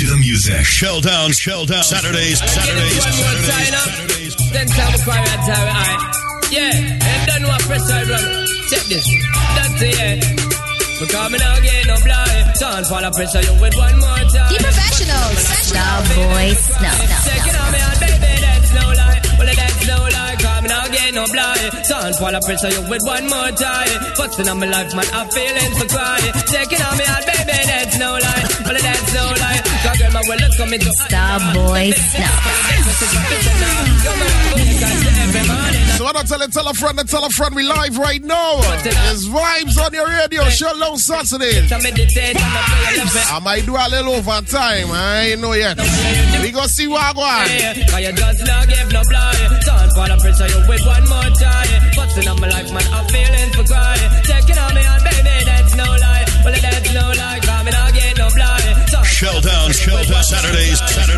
to the music. Shell down, shell down. Saturdays, Saturdays, Saturdays. Then time we cry that time, alright. Yeah, and done what pressure run. Check this. That's it, yeah. Because me now get no blind. Don't fall a pressure you with one more time. The professionals. Star Boy Snuff. Check it out, me on baby, that's no lie. Well, that's no lie. Cause me now get no blind. Don't fall a pressure you with one more time. Busting on my life, man, I'm feeling for cry. Check it out, me on baby, that's no lie. Well, that's no lie. To Star. So I don't tell it, tell a friend, and tell a friend we live right now. There's vibes on your radio, show low Saturday. I might do a little overtime, I ain't know yet. We go see what I go down.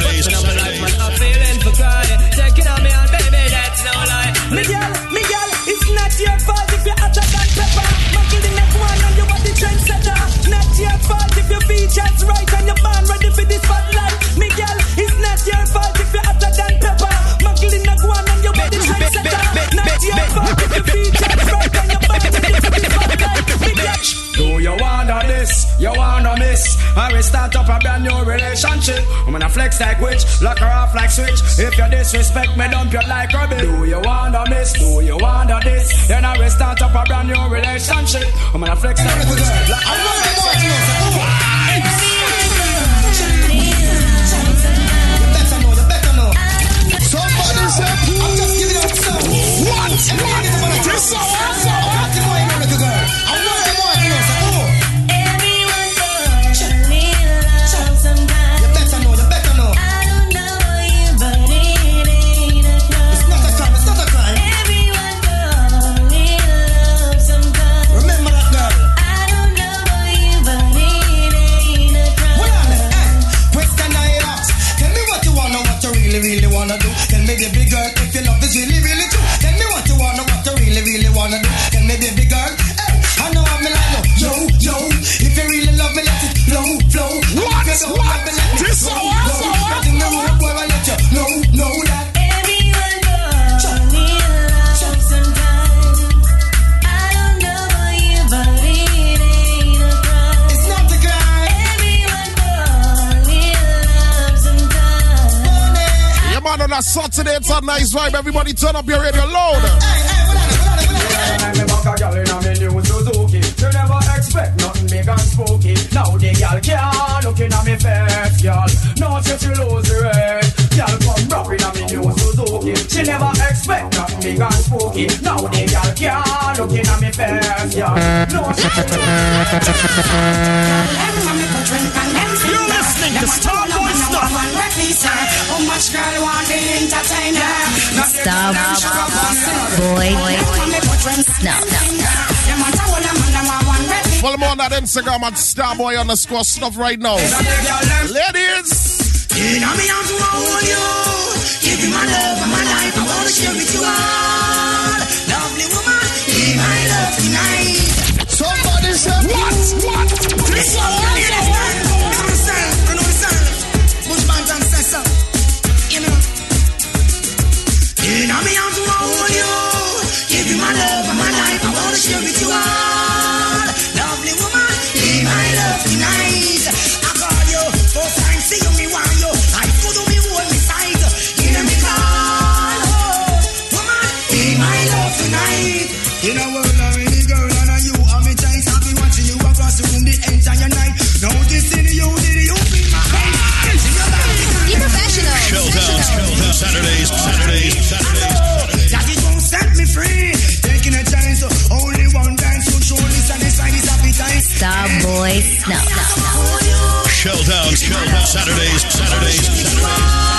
Relationship. I'm gonna flex like witch, lock her off like switch. If you disrespect me, dump you like rubbish. Do you wanna miss? Do you wanna this? Then I will start up a brand new relationship. I'm gonna flex like witch, lock her off like switch. On a Saturday, it's a nice vibe. Everybody turn up your radio loud. You never expect nothing big and spooky. Now the girl can't look in a me face. Now she she lose the rate. Girl come rock in a me new Suzuki. She never expect nothing big and spooky. Now the girl can't look in a me face, girl. No she You listening to Star Boy Stuff. How much girl want the entertainer? Star Boy Snuff. Follow me on that Instagram at Starboy underscore stuff right now. Ladies, You know me, I'm to hold you. Give you my love and my life. I wanna share with you Saturdays, Saturdays, Saturdays.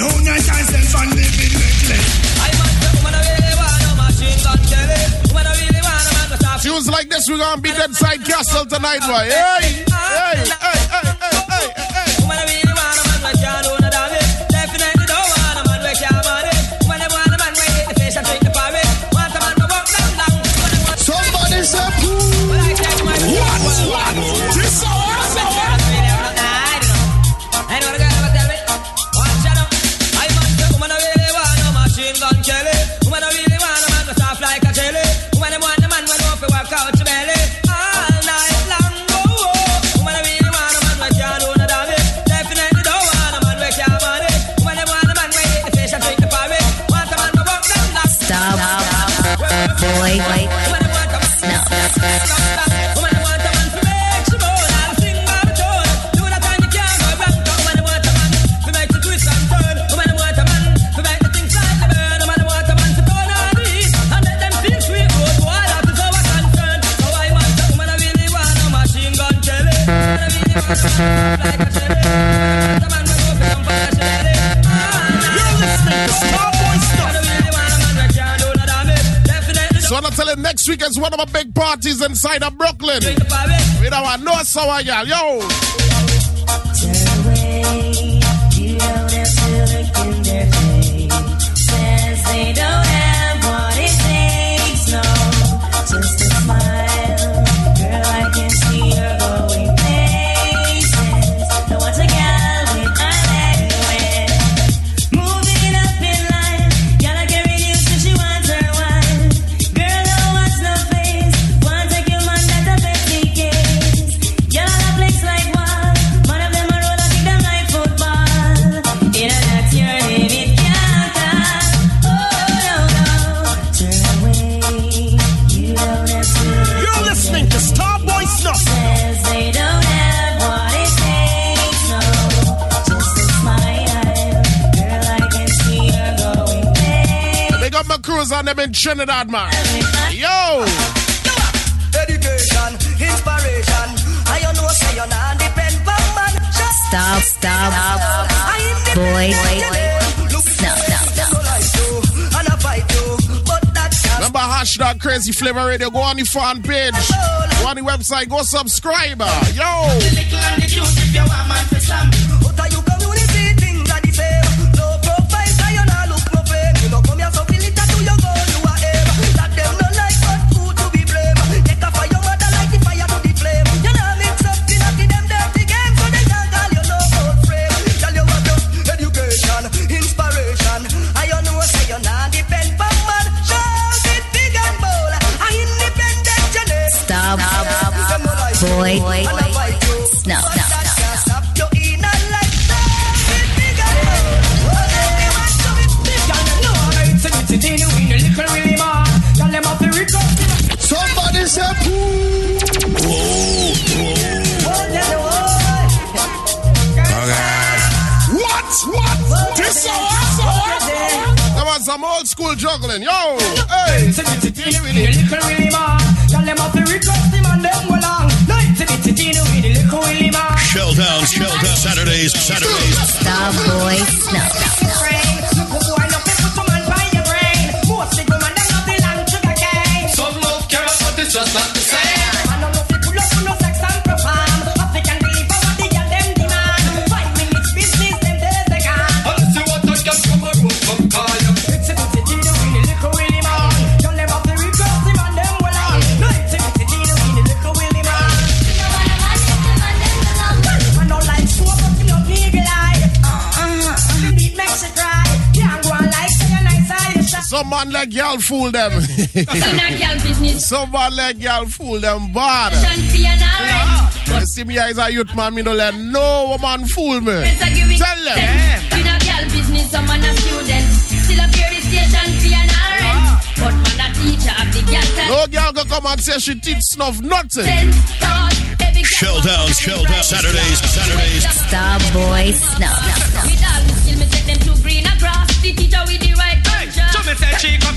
No night living reckless. I want woman I really want, machine gun. Woman I really want, a man. Tunes like this, we're gonna beat side castle tonight, boy. Hey, hey, hey, hey, hey, hey, hey. Woman I really want, a man. So I'm telling next week is one of my big parties inside of Brooklyn. With our no sour y'all. Yo. Away, you don't have to look in their face. Says they don't Heroes and them in Trinidad, man. Yo! Education, inspiration. I don't know, say you're depend from man. Stop, stop, stop. stop. Boy, boy, boy. Remember hashtag crazy flavor radio. Go on the fan page. Go on the website. Go subscribe. Yo. boy, boy, boy. Snuff, snuff. Somebody say poo. Whoa, whoa. What? What? This hour? That was some old school juggling. Yo, hey. Saturday's Saturdays, Saturdays. Starboy Snuff. man let girl fool them. Some man let girl fool them bad. Yeah. You see me as a youth man, me don't let no woman fool me. Tell them. No girl business, some man a student. Still up here the station fee rent. But man a teacher of the girl. No girl can come and say she teach snuff nothing. Shelldown, Shelldown, Saturdays, Saturdays. Starboy Snuff.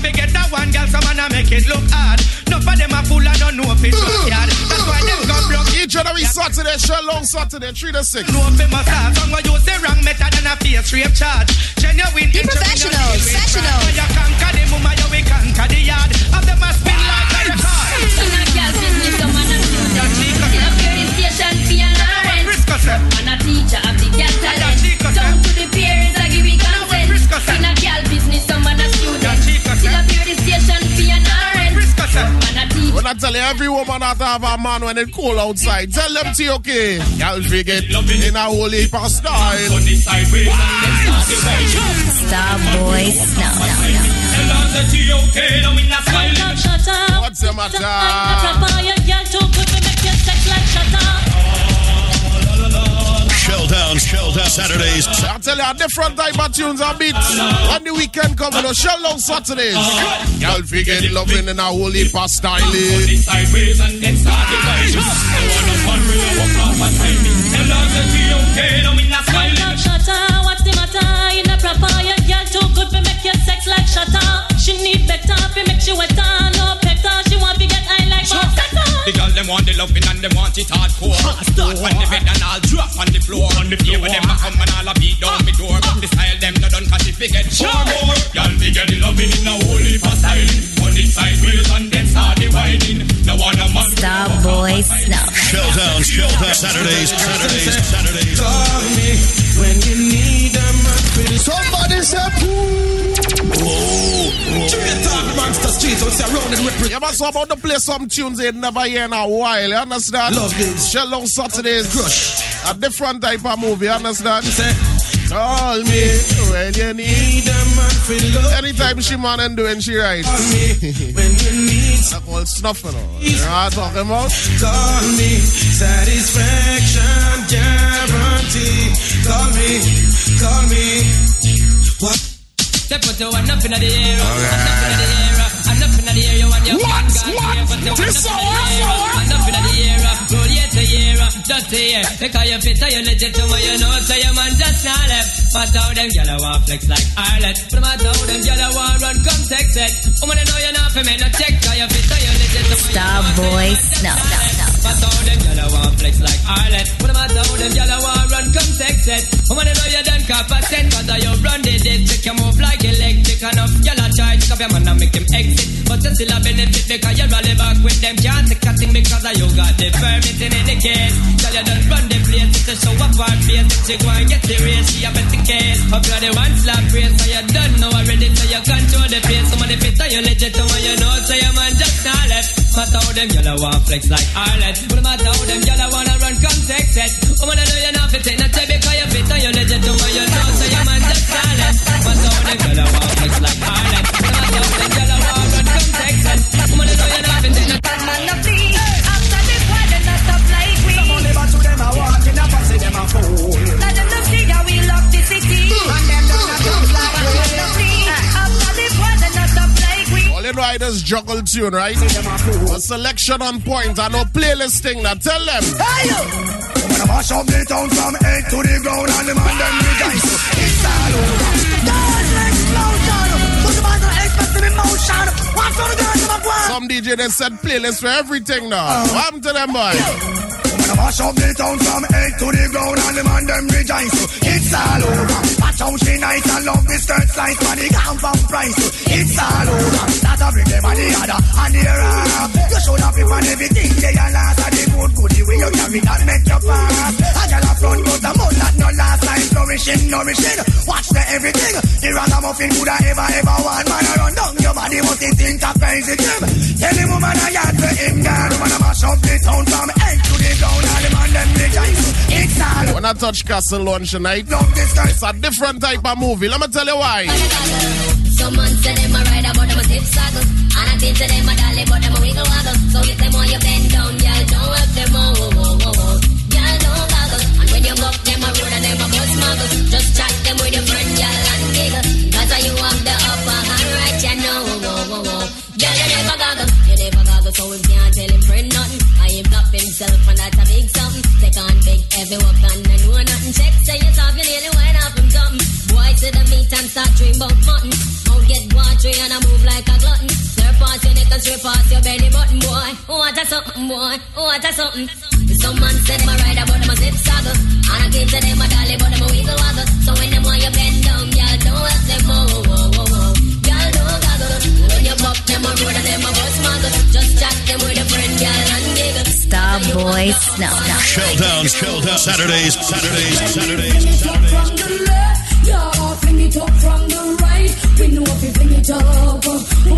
fi get that one girl, some man a make it look hard. No for them a fool and don't know if it's yard. That's why them broke. Each Saturday, long Saturday, three to six. No song wrong method a face rape charge. Genuine, professional, professional. When you conquer the you will conquer the yard. Them a spin like a record. Girls just need some man your a teacher the girl talent. To the parents, I give consent. When I tell you every woman have to have a man when it's cold outside, tell them to okay. Y'all forget in a whole heap of style. Starboy Snuff. What's the matter? Shell down, shell down. Saturdays. I tell you a different type of tunes and beat. When the weekend come, on shell on Saturdays. Y'all forget loving in a whole heap of style. Eh? Uh, she need better, fi make she wetter, no better. She want to get high like The girl them want the loving and them want it hardcore. Start on the bed and I'll drop on the floor. On the floor. them a come and all a beat down ah. me door. But the style them no done cause if we get four more. Girl me get the loving in a whole heap of style. On it sideways and then start the whining. No one a man. Starboy Snuff. Shell down, shell down. Saturdays, Saturdays, Saturdays. Call me when you need a man. Somebody say poo. Straight talk monster street, so surrounded with You must about to play some tunes you never hear in a while, you understand? Love this. Shell on Saturdays. Crush. A different type of movie, you understand? Say, Call me when you need. a man for love. Anytime she man and doing she right. Call me when you need That called snuffing on. You know what I'm talking about? Call me, satisfaction guarantee. Call me, call me. What? They put the one up in the air, one up in the air, and up in the air, you want your What? What? here, put the one This up in so the what? air, So what? and up in the air, roll year to year, uh, just a year. Because you fit, you legit you know, so your man just not left. But how them gyal want flex like Ireland, but matter how them gyal want run, come text it. Woman, I know you're not for me, no check, cause you fit, you legit you know, so your man just Snuff. not left. But how them gyal want flex like Ireland, but matter how them gyal want run, come text it. Woman, I know you done cop a ten, cause I you run the district, you move like electric enough. Y'all try to your man and make him exit. But you still a benefit because you rally back with them. Can't take a thing because you got the permit in any case. Y'all you done run the place. It's a show up our face. If she go and get serious, she a bet the case. Up you the one slap race. So you done know already. So you control the pace. Of the fit you legit. So when you know. So your man just not left. Matter how them y'all want flex like Ireland. But no matter how them y'all wanna run come text it. Oh, Woman I know you not fit. Not take because you fit. You legit. So when you know. So your man just left. Matter how them y'all want flex like Ireland. But no matter how them y'all All you know I just juggle tune, right? A selection on point and no playlist thing. Now tell them. Hey, yo! I'm gonna mash up the town from head to the ground and the man them rejoice. It's all over. There's an explosion. Put the man to expect in motion. Watch for the girls in my. Some DJ they said playlist for everything now. Oh. What happened to them boys? I'm gonna mash up the town from head to the ground and the man them rejoice. It's all over. Watch how she nice and love the skirt slice for the gown from price. It's all over. Start to bring them on the other and uh, the other. Uh, you should have been on everything they are last of the good goodie way you carry that make you pass. A girl a front goes a mud that no last time flourishing, nourishing. Watch the everything. The ragamuffin could have ever, ever want man around down your body must it think a crazy Tell the woman I had to him girl. Woman a mash up the town from head to all When I touch Castle Lunch tonight, it's a different type of movie. Let me tell you why. Someone said them a ride about them a zip saddle And I think to them a dolly but them a wiggle waggle So if them want you bend down, y'all don't help them oh, Saturdays, Saturdays, Saturdays, Saturdays. From the left, yeah, fling it up from the right. We know if you fling it up,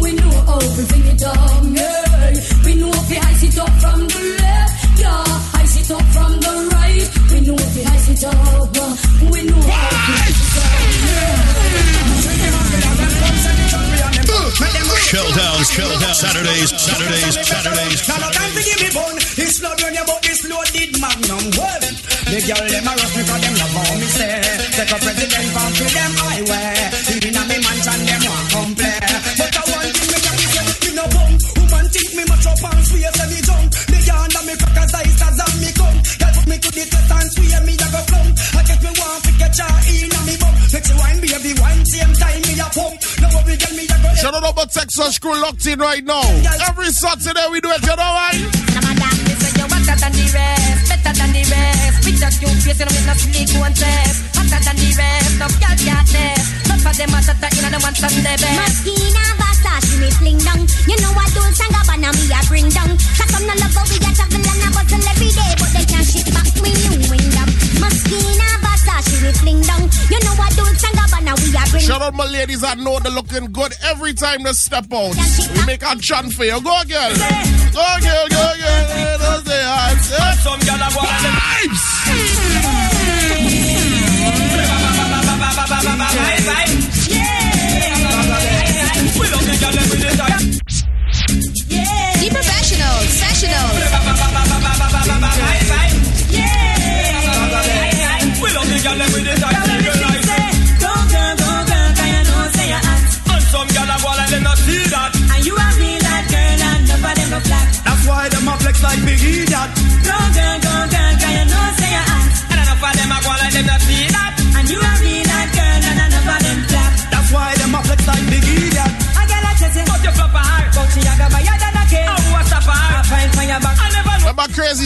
we know how fling it up, yeah. We know if you ice it up from the left, yeah, ice it up from the right. We know if you ice it up, we know how ice it Shelldown, Shelldown. Saturdays, Saturdays, Saturdays, Now no time to give me bun. This blood run you, but this loaded magnum. Well, the girl them a rush me 'cause them love how me say. Take a president from to them highway. Even a me mansion them want come play. But I want thing me can say, me no bum. Woman think me much up and swear say me junk. The yarn that me crack as ice as and me come. Girl put me to the test and swear me a go flunk. I get me want to catch her in a me bum. Make she wine baby wine same time me a pump. Now what we get me a go. Shout out about Texas crew locked in right now. Every Saturday we do it, you know why? With your face, you know with no sleep one test. Hotter than the rest, no girl can't test. Not for them, I that you know the ones on the best. Moschino Versace me fling down You know what Dolce and Gabbana me a bring down Cause some no love how we a travel a bring Shout out my ladies, I know they're looking good every time they step out. We make a chant for you. Go girl. Go girl, go girl. Don't say I said. Some girl a go and The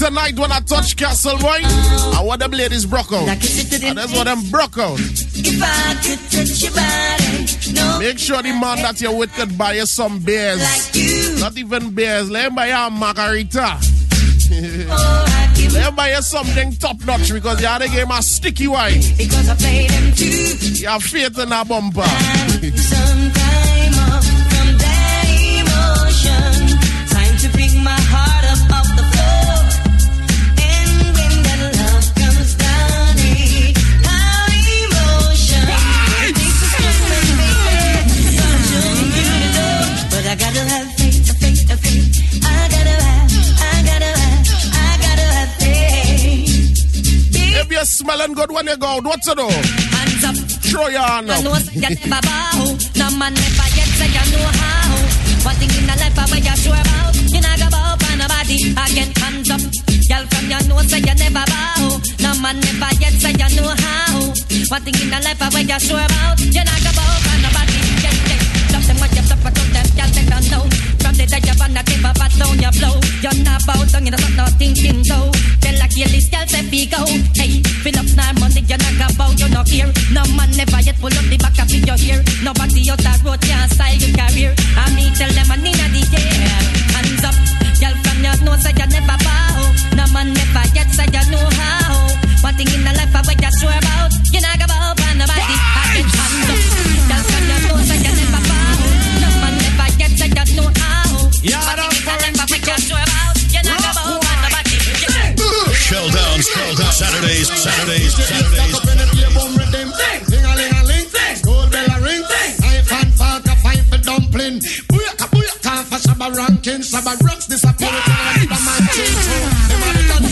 tonight when I touch Castle, boy, I want them ladies broke out. And that's what them broke out. If I could touch your body, no Make sure the man that you're with could buy you some beers. like. Not even beers. Let him buy you a margarita. Let him buy you something top notch because you had to give him a sticky wine. because I play them too. You have faith in that bumper. Smelling good when you go out, what to do? Hands up. Throw your hand I know you never bow. No man never yet say you know how. One thing in the life I where you sure about. You not go bow for nobody. Again, hands up. Girl from you know say you never bow. No man never yet say you know how. One thing in the life I where you sure about. You not go bow for nobody. Take down low. From the day you your blow. You're not not not thinking be go. Hey, fill up not bow, you not here. No man never yet pull up the back of. Nobody out that road can style your career. I tell them I need. Hands up, you never bow. No man never yet you know how. One thing in the life I what you sure about. You not go Saturdays, Saturdays, Saturdays. Dumpling, booyaka booyaka for Shabba ranking, Shabba rocks disappear.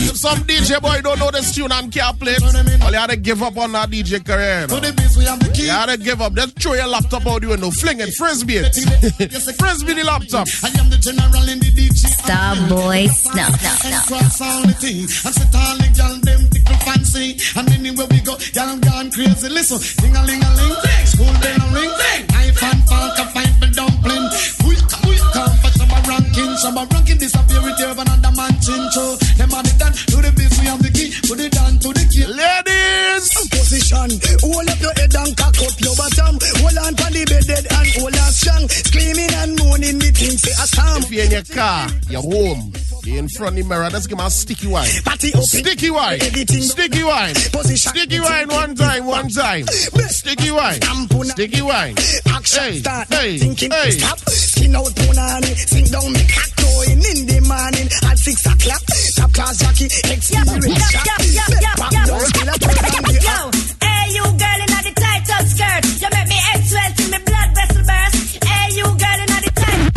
If some DJ boy don't know this tune and can't play it, well, you had to give up on that DJ career. To You, the beats we have the know. key. you had to give up. Just throw your laptop out the window, fling it, frisbee it. frisbee the laptop. I am the general in the DJ. Starboy Snuff. Cross all the thing. And anywhere we go, y'all gone crazy. Listen, ding a ling a ling, school bell a ring, knife and fork a pipe dumpling. Booyaka, booyaka, for some a ranking, some a ranking disappear with another man chincho. Them are the done to the we have the key, put it down to the key. Ladies, position, hold up your head and cock up your bottom. Hold on to the bed dead and hold on strong. Screaming and moaning, me think say a storm. if you're in your car, you're home, you're in front of the mirror, let's give me a sticky wine. Party open. Sticky wine. Sticky wine. Position. Sticky wine one time, one time. Sticky wine. Sticky wine. Action Hey, start. hey, thinking hey. stop. Skin out punani. Sing down me cock in the morning at six o'clock. Top class jockey, experience shot. Pop down, still a turn down the Yo, hey you girl in the tight top skirt, you make me head swell till me blood vessel burst. Hey you girl in the tight.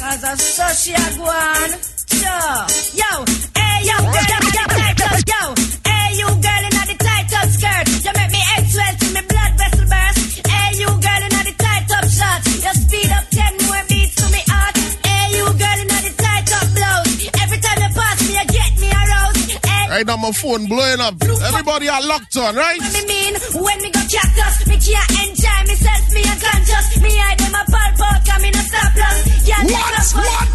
Cause I'm so she a go on. Sure. Yo, hey yo, girl Right now, my phone blowing up. Everybody are locked on, right? what me mean when me go cactus, me can't enjoy myself, me unconscious. Me hide them a pulp out, come a stop loss. Yeah, What? What?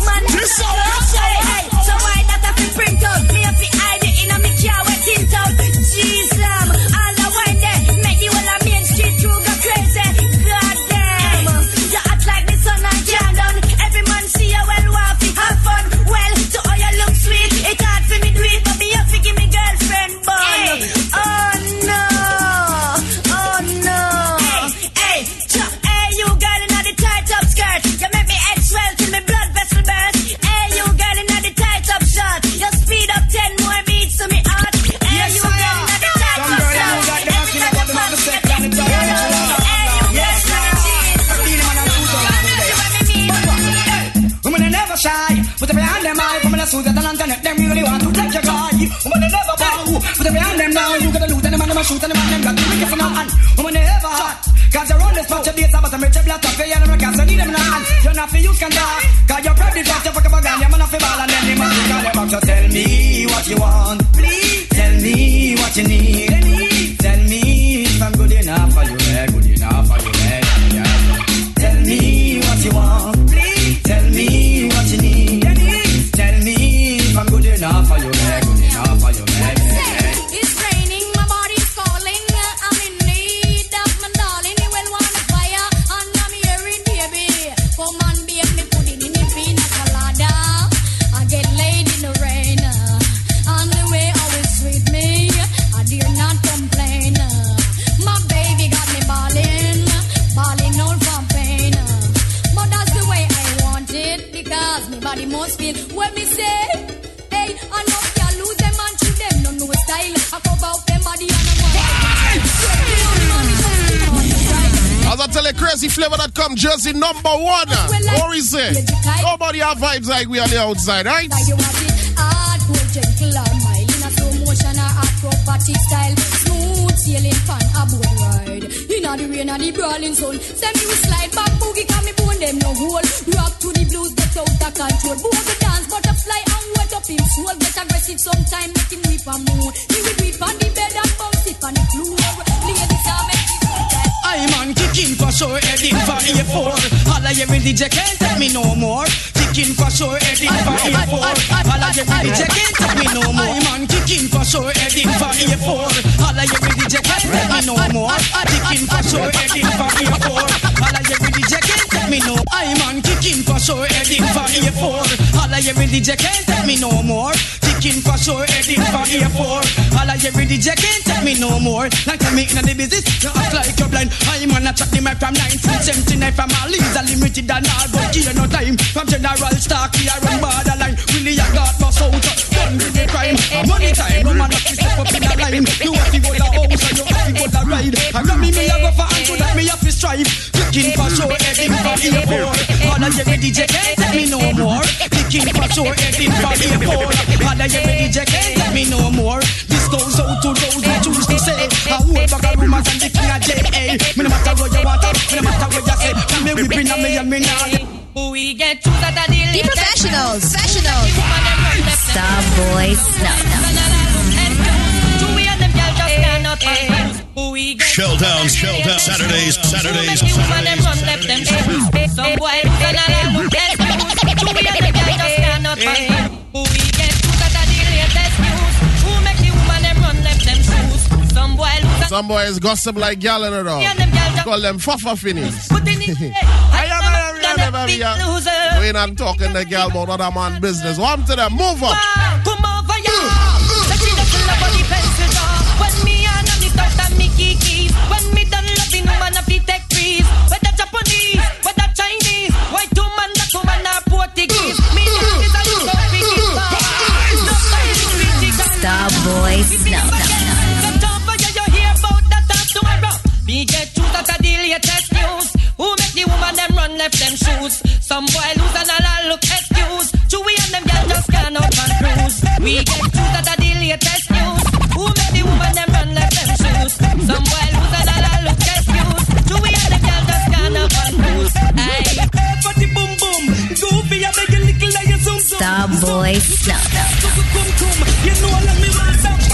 Cause you're on the spot, your dates, but I'm rich, blood, tough, yeah, them can't need them hand. You're not for use can die, cause you're pretty fast, you fuck up a gun, you're off the ball, and then the man. Call you back, so tell me what you want, please, tell me what you need, As I tell you, crazy flavor that come Jersey number one. Is it? Nobody have vibes like we on the outside, right? Or in or. Send me slide back boogie, me bone them no hole. Rock to the blues, get out of control. Boogie dance, butterfly and wet up him soul. Get aggressive sometime, make him weep and moan. He will weep on the bed and bounce it on the floor. Ladies are make it I man kicking for sure, heading for A4. All I every DJ can't tell me no more. Kicking for sure, heading for A4. All I every DJ can't tell me no more. I man kicking for sure, heading for A4. All I every DJ can't tell me no more. I'm kicking for sure, heading for A4. All I every DJ can't tell me no. For sure, heading for A4. All I every DJ can't tell me no more. Kicking for sure, heading for A4. All I every DJ can't tell me no more. Like I'm making the business, you act like you're blind. I'm on a track the mic from 1979 from all Lisa limited and all but here no time. From General Stark we are on borderline. Really I got my soul done with the crime. Money time no man have to step up in the line you have to go the house and you have to go the ride. And me me I go for and so that me have to strive. Kicking for sure heading for A4 all of every DJ can't tell me no more. Kicking for sure heading for A4 all of every DJ can't tell me no more this goes out to those who choose to say I hold back a rumors and the king of J.A. Me no matter what you want, me no matter what you say. come Me whipping on me and me now. We get choose at the Be professionals. Professionals. Star Boy Shelldown, Shelldown, Saturdays, Saturdays, Saturdays. Some boy Some boys gossip like gal in it all. Call them fafa finis. I am never be a- We not talking to gal about other man business. One to them, move up. We get choose at the latest news. Who make the woman them run left them shoes? Some boy lose and all look excuse. Chewy and them girl just out and cruise. Aye. Party boom boom, goofy, I make a little like a zoom zoom. Star Boy kum, you know I like me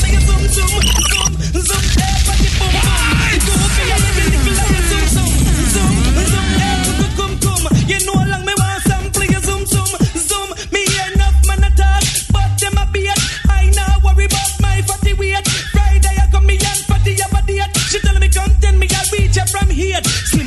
like a zoom zoom, zoom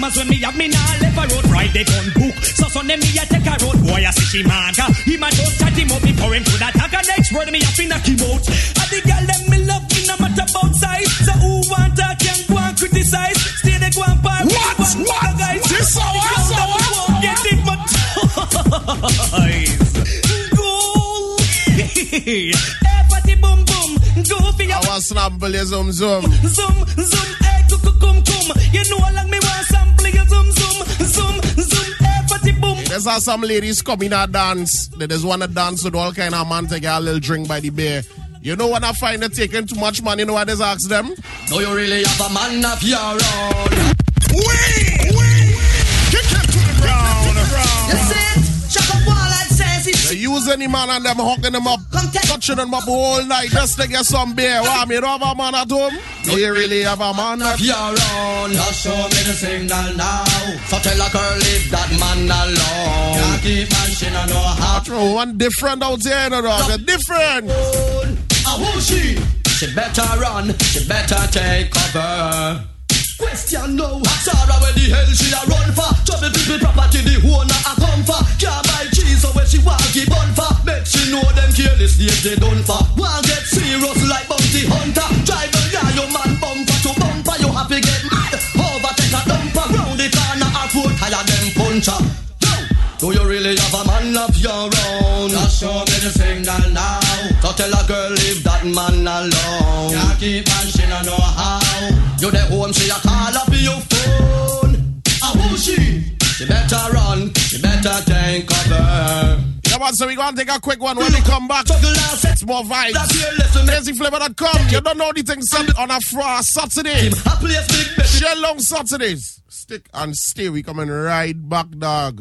here. When me have me now left a road Friday gun book. So son them me a take a road boy I see she man. Ka He ma just chat him up before him to that tag. Next word me to knock him out. And the girl them me love me no matter about size. So who want to can go and criticize? Stay there go and party. What? What? Guys. This so what? So what? Get it but Goal. Party boom boom. Go for your I was you zoom zoom. zoom zoom. Hey, kum kum kum. You know how long me want There's how some ladies come in a dance. They just want to dance with all kind of man to get a little drink by the beer. You know when I find it taking too much money, you know what they ask them? No, you really have a man of your own. Kick use any man and them hooking them up, touching them up all night just to get some beer. Why me don't have a man at home? Do you really have a man at Of your own. Just show me the signal now. So tell a girl leave that man alone. Can't keep man, she no know how. Throw one different out here, you know, dog. They're different. Ah, who she? She better run. She better take cover. Question no. Sarah, where the hell she a careless days they done for. Want get serious like bounty hunter. Drive a yeah, your man bumper to bumper. You happy get mad. Overtake a dumper. Round the corner, a foot higher them puncher. Yo, Do you really have a man of your own? Just show me the signal now. So tell a girl leave that man alone. Can't keep man, she no know how. You the home, she a call up your phone. Ah, who she? She better run, she better take cover. So we gonna take a quick one when we come back. It's more vibes. CrazyFlavor.com. You don't know the things set on a Friday, Saturday. Share long Saturdays. Stick and stay. We coming right back, dog.